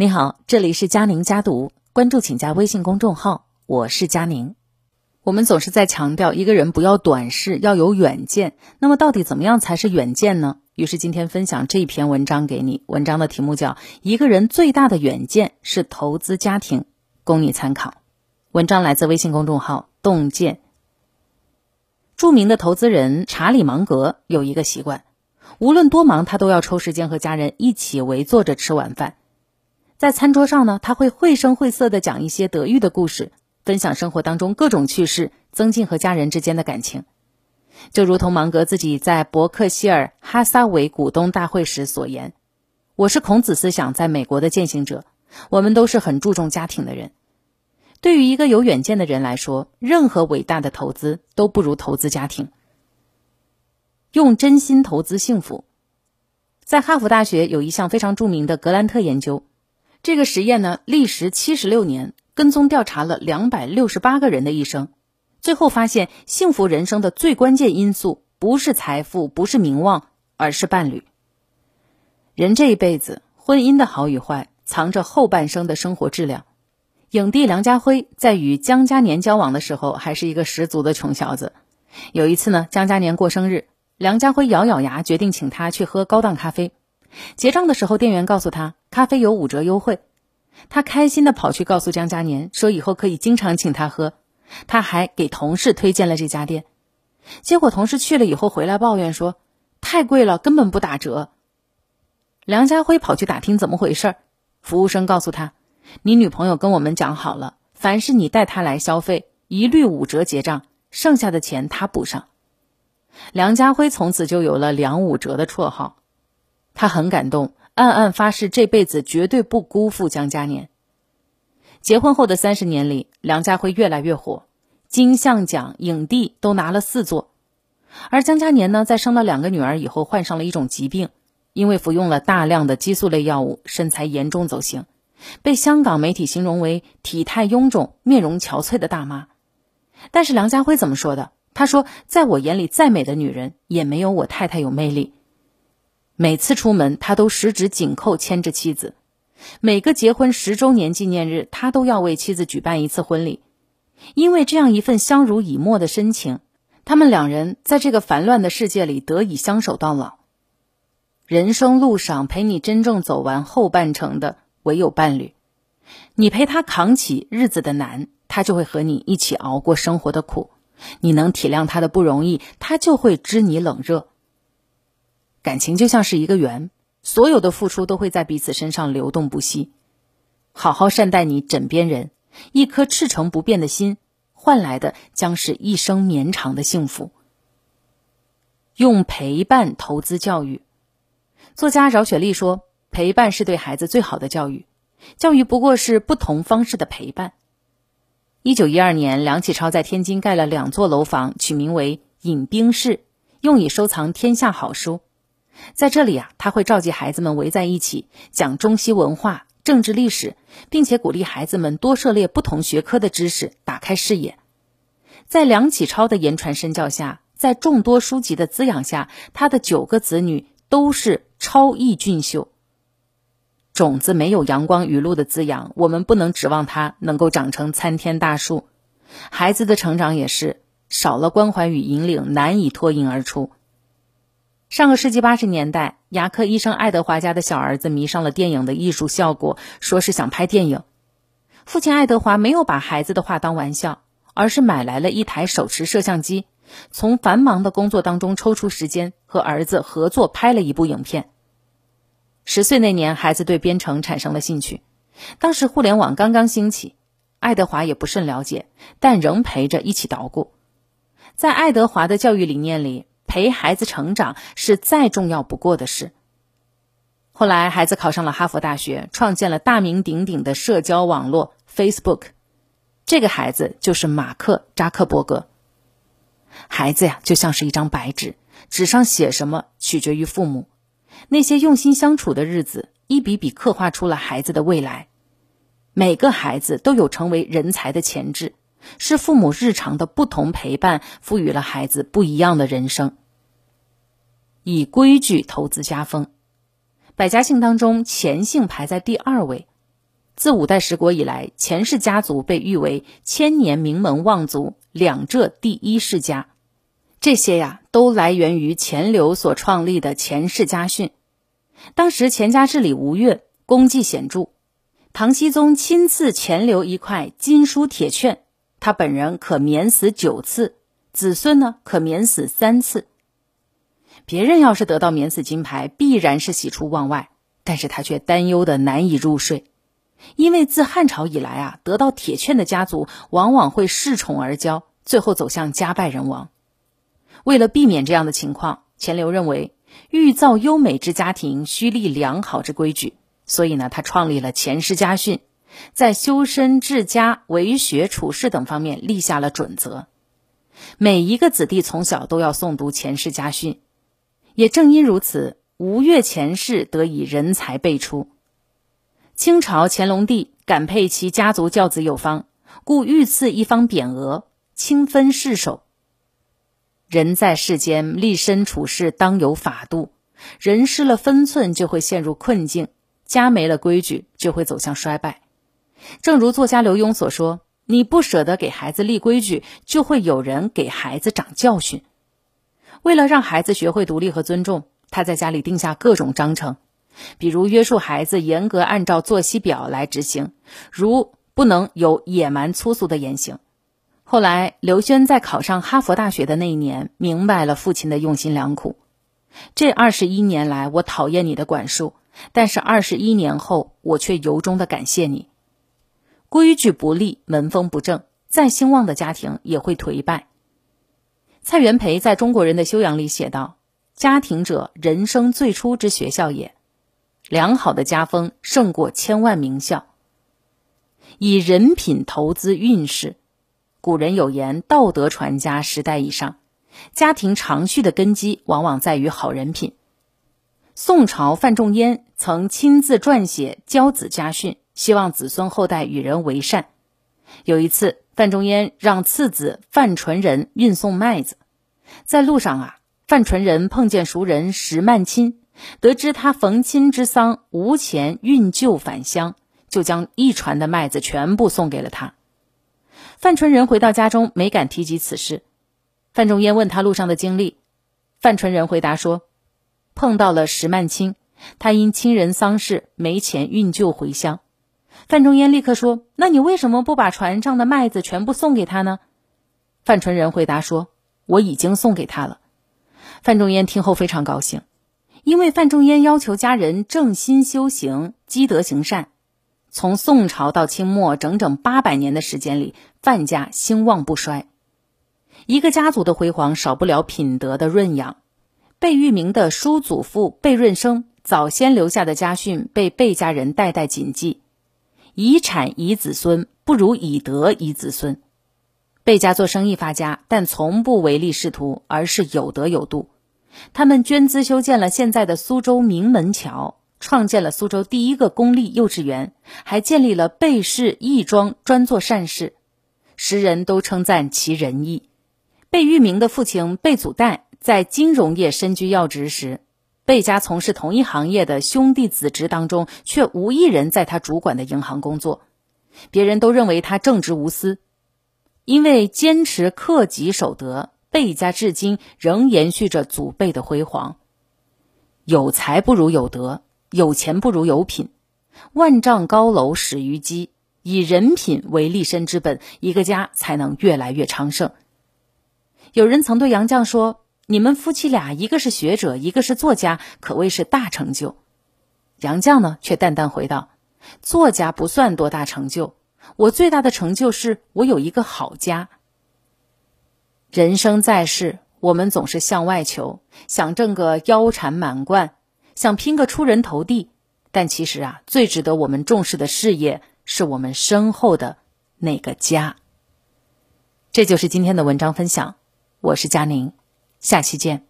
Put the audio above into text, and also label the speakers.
Speaker 1: 你好，这里是佳宁家读，关注请加微信公众号，我是佳宁。我们总是在强调一个人不要短视，要有远见。那么到底怎么样才是远见呢？于是今天分享这篇文章给你，文章的题目叫《一个人最大的远见是投资家庭》，供你参考。文章来自微信公众号洞见。著名的投资人查理芒格有一个习惯，无论多忙，他都要抽时间和家人一起围坐着吃晚饭。在餐桌上呢，他会绘声绘色地讲一些德育的故事，分享生活当中各种趣事，增进和家人之间的感情。就如同芒格自己在伯克希尔哈撒韦股东大会时所言：“我是孔子思想在美国的践行者。我们都是很注重家庭的人。对于一个有远见的人来说，任何伟大的投资都不如投资家庭。用真心投资幸福。在哈佛大学有一项非常著名的格兰特研究。”这个实验呢，历时七十六年，跟踪调查了两百六十八个人的一生，最后发现，幸福人生的最关键因素不是财富，不是名望，而是伴侣。人这一辈子，婚姻的好与坏，藏着后半生的生活质量。影帝梁家辉在与江嘉年交往的时候，还是一个十足的穷小子。有一次呢，江嘉年过生日，梁家辉咬咬牙，决定请他去喝高档咖啡。结账的时候，店员告诉他咖啡有五折优惠，他开心地跑去告诉江嘉年，说以后可以经常请他喝。他还给同事推荐了这家店，结果同事去了以后回来抱怨说太贵了，根本不打折。梁家辉跑去打听怎么回事，服务生告诉他，你女朋友跟我们讲好了，凡是你带她来消费，一律五折结账，剩下的钱她补上。梁家辉从此就有了“梁五折”的绰号。他很感动，暗暗发誓这辈子绝对不辜负江嘉年。结婚后的三十年里，梁家辉越来越火，金像奖影帝都拿了四座。而江嘉年呢，在生了两个女儿以后，患上了一种疾病，因为服用了大量的激素类药物，身材严重走形，被香港媒体形容为体态臃肿、面容憔悴的大妈。但是梁家辉怎么说的？他说：“在我眼里，再美的女人也没有我太太有魅力。”每次出门，他都十指紧扣牵着妻子；每个结婚十周年纪念日，他都要为妻子举办一次婚礼。因为这样一份相濡以沫的深情，他们两人在这个烦乱的世界里得以相守到老。人生路上陪你真正走完后半程的，唯有伴侣。你陪他扛起日子的难，他就会和你一起熬过生活的苦；你能体谅他的不容易，他就会知你冷热。感情就像是一个圆，所有的付出都会在彼此身上流动不息。好好善待你枕边人，一颗赤诚不变的心，换来的将是一生绵长的幸福。用陪伴投资教育，作家饶雪丽说：“陪伴是对孩子最好的教育，教育不过是不同方式的陪伴。”一九一二年，梁启超在天津盖了两座楼房，取名为“饮冰室”，用以收藏天下好书。在这里啊，他会召集孩子们围在一起讲中西文化、政治历史，并且鼓励孩子们多涉猎不同学科的知识，打开视野。在梁启超的言传身教下，在众多书籍的滋养下，他的九个子女都是超逸俊秀。种子没有阳光雨露的滋养，我们不能指望它能够长成参天大树。孩子的成长也是少了关怀与引领，难以脱颖而出。上个世纪八十年代，牙科医生爱德华家的小儿子迷上了电影的艺术效果，说是想拍电影。父亲爱德华没有把孩子的话当玩笑，而是买来了一台手持摄像机，从繁忙的工作当中抽出时间和儿子合作拍了一部影片。十岁那年，孩子对编程产生了兴趣。当时互联网刚刚兴起，爱德华也不甚了解，但仍陪着一起捣鼓。在爱德华的教育理念里。陪孩子成长是再重要不过的事。后来，孩子考上了哈佛大学，创建了大名鼎鼎的社交网络 Facebook。这个孩子就是马克扎克伯格。孩子呀，就像是一张白纸，纸上写什么取决于父母。那些用心相处的日子，一笔笔刻画出了孩子的未来。每个孩子都有成为人才的潜质。是父母日常的不同陪伴，赋予了孩子不一样的人生。以规矩投资家风，百家姓当中钱姓排在第二位，自五代十国以来，钱氏家族被誉为千年名门望族、两浙第一世家。这些呀，都来源于钱刘所创立的钱氏家训。当时钱家治理吴越，功绩显著。唐僖宗亲赐钱刘一块金书铁券，他本人可免死九次，子孙呢可免死三次。别人要是得到免死金牌，必然是喜出望外，但是他却担忧的难以入睡。因为自汉朝以来啊，得到铁券的家族往往会恃宠而骄，最后走向家败人亡。为了避免这样的情况，钱刘认为欲造优美之家庭，需立良好之规矩，所以呢，他创立了钱氏家训，在修身治家、为学处事等方面立下了准则。每一个子弟从小都要诵读钱氏家训。也正因如此，吴越钱氏得以人才辈出。清朝乾隆帝感佩其家族教子有方，故御赐一方匾额，清分世守。人在世间，立身处世当有法度。人失了分寸，就会陷入困境；家没了规矩，就会走向衰败。正如作家刘墉所说：“你不舍得给孩子立规矩，就会有人给孩子长教训。”为了让孩子学会独立和尊重，他在家里定下各种章程。比如约束孩子严格按照作息表来执行，如不能有野蛮粗俗的言行。后来，刘轩在考上哈佛大学的那一年，明白了父亲的用心良苦。这二十一年来，我讨厌你的管束，但是二十一年后，我却由衷的感谢你。规矩不立，门风不正，再兴旺的家庭也会颓败。蔡元培在中国人的修养里写道：“家庭者，人生最初之学校也。”良好的家风胜过千万名校。以人品投资运势，古人有言：“道德传家，十代以上。”家庭长续的根基往往在于好人品。宋朝范仲淹曾亲自撰写教子家训，希望子孙后代与人为善。有一次，范仲淹让次子范纯仁运送麦子，在路上啊，范纯仁碰见熟人石曼卿。得知他逢亲之丧无钱运旧返乡，就将一船的麦子全部送给了他。范纯仁回到家中，没敢提及此事。范仲淹问他路上的经历，范纯仁回答说：“碰到了石曼卿，他因亲人丧事没钱运旧回乡。”范仲淹立刻说：“那你为什么不把船上的麦子全部送给他呢？”范纯仁回答说：“我已经送给他了。”范仲淹听后非常高兴。因为范仲淹要求家人正心修行、积德行善，从宋朝到清末整整八百年的时间里，范家兴旺不衰。一个家族的辉煌少不了品德的润养。贝聿铭的叔祖父贝润生早先留下的家训被贝家人代代谨记：以产以子孙，不如以德以子孙。贝家做生意发家，但从不唯利是图，而是有德有度。他们捐资修建了现在的苏州名门桥，创建了苏州第一个公立幼稚园，还建立了贝氏义庄，专做善事，时人都称赞其仁义。贝聿铭的父亲贝祖代在金融业身居要职时，贝家从事同一行业的兄弟子侄当中，却无一人在他主管的银行工作，别人都认为他正直无私，因为坚持克己守德。贝家至今仍延续着祖辈的辉煌。有才不如有德，有钱不如有品。万丈高楼始于基，以人品为立身之本，一个家才能越来越昌盛。有人曾对杨绛说：“你们夫妻俩，一个是学者，一个是作家，可谓是大成就。”杨绛呢，却淡淡回道：“作家不算多大成就，我最大的成就是我有一个好家。”人生在世，我们总是向外求，想挣个腰缠满贯，想拼个出人头地。但其实啊，最值得我们重视的事业，是我们身后的那个家。这就是今天的文章分享，我是佳宁，下期见。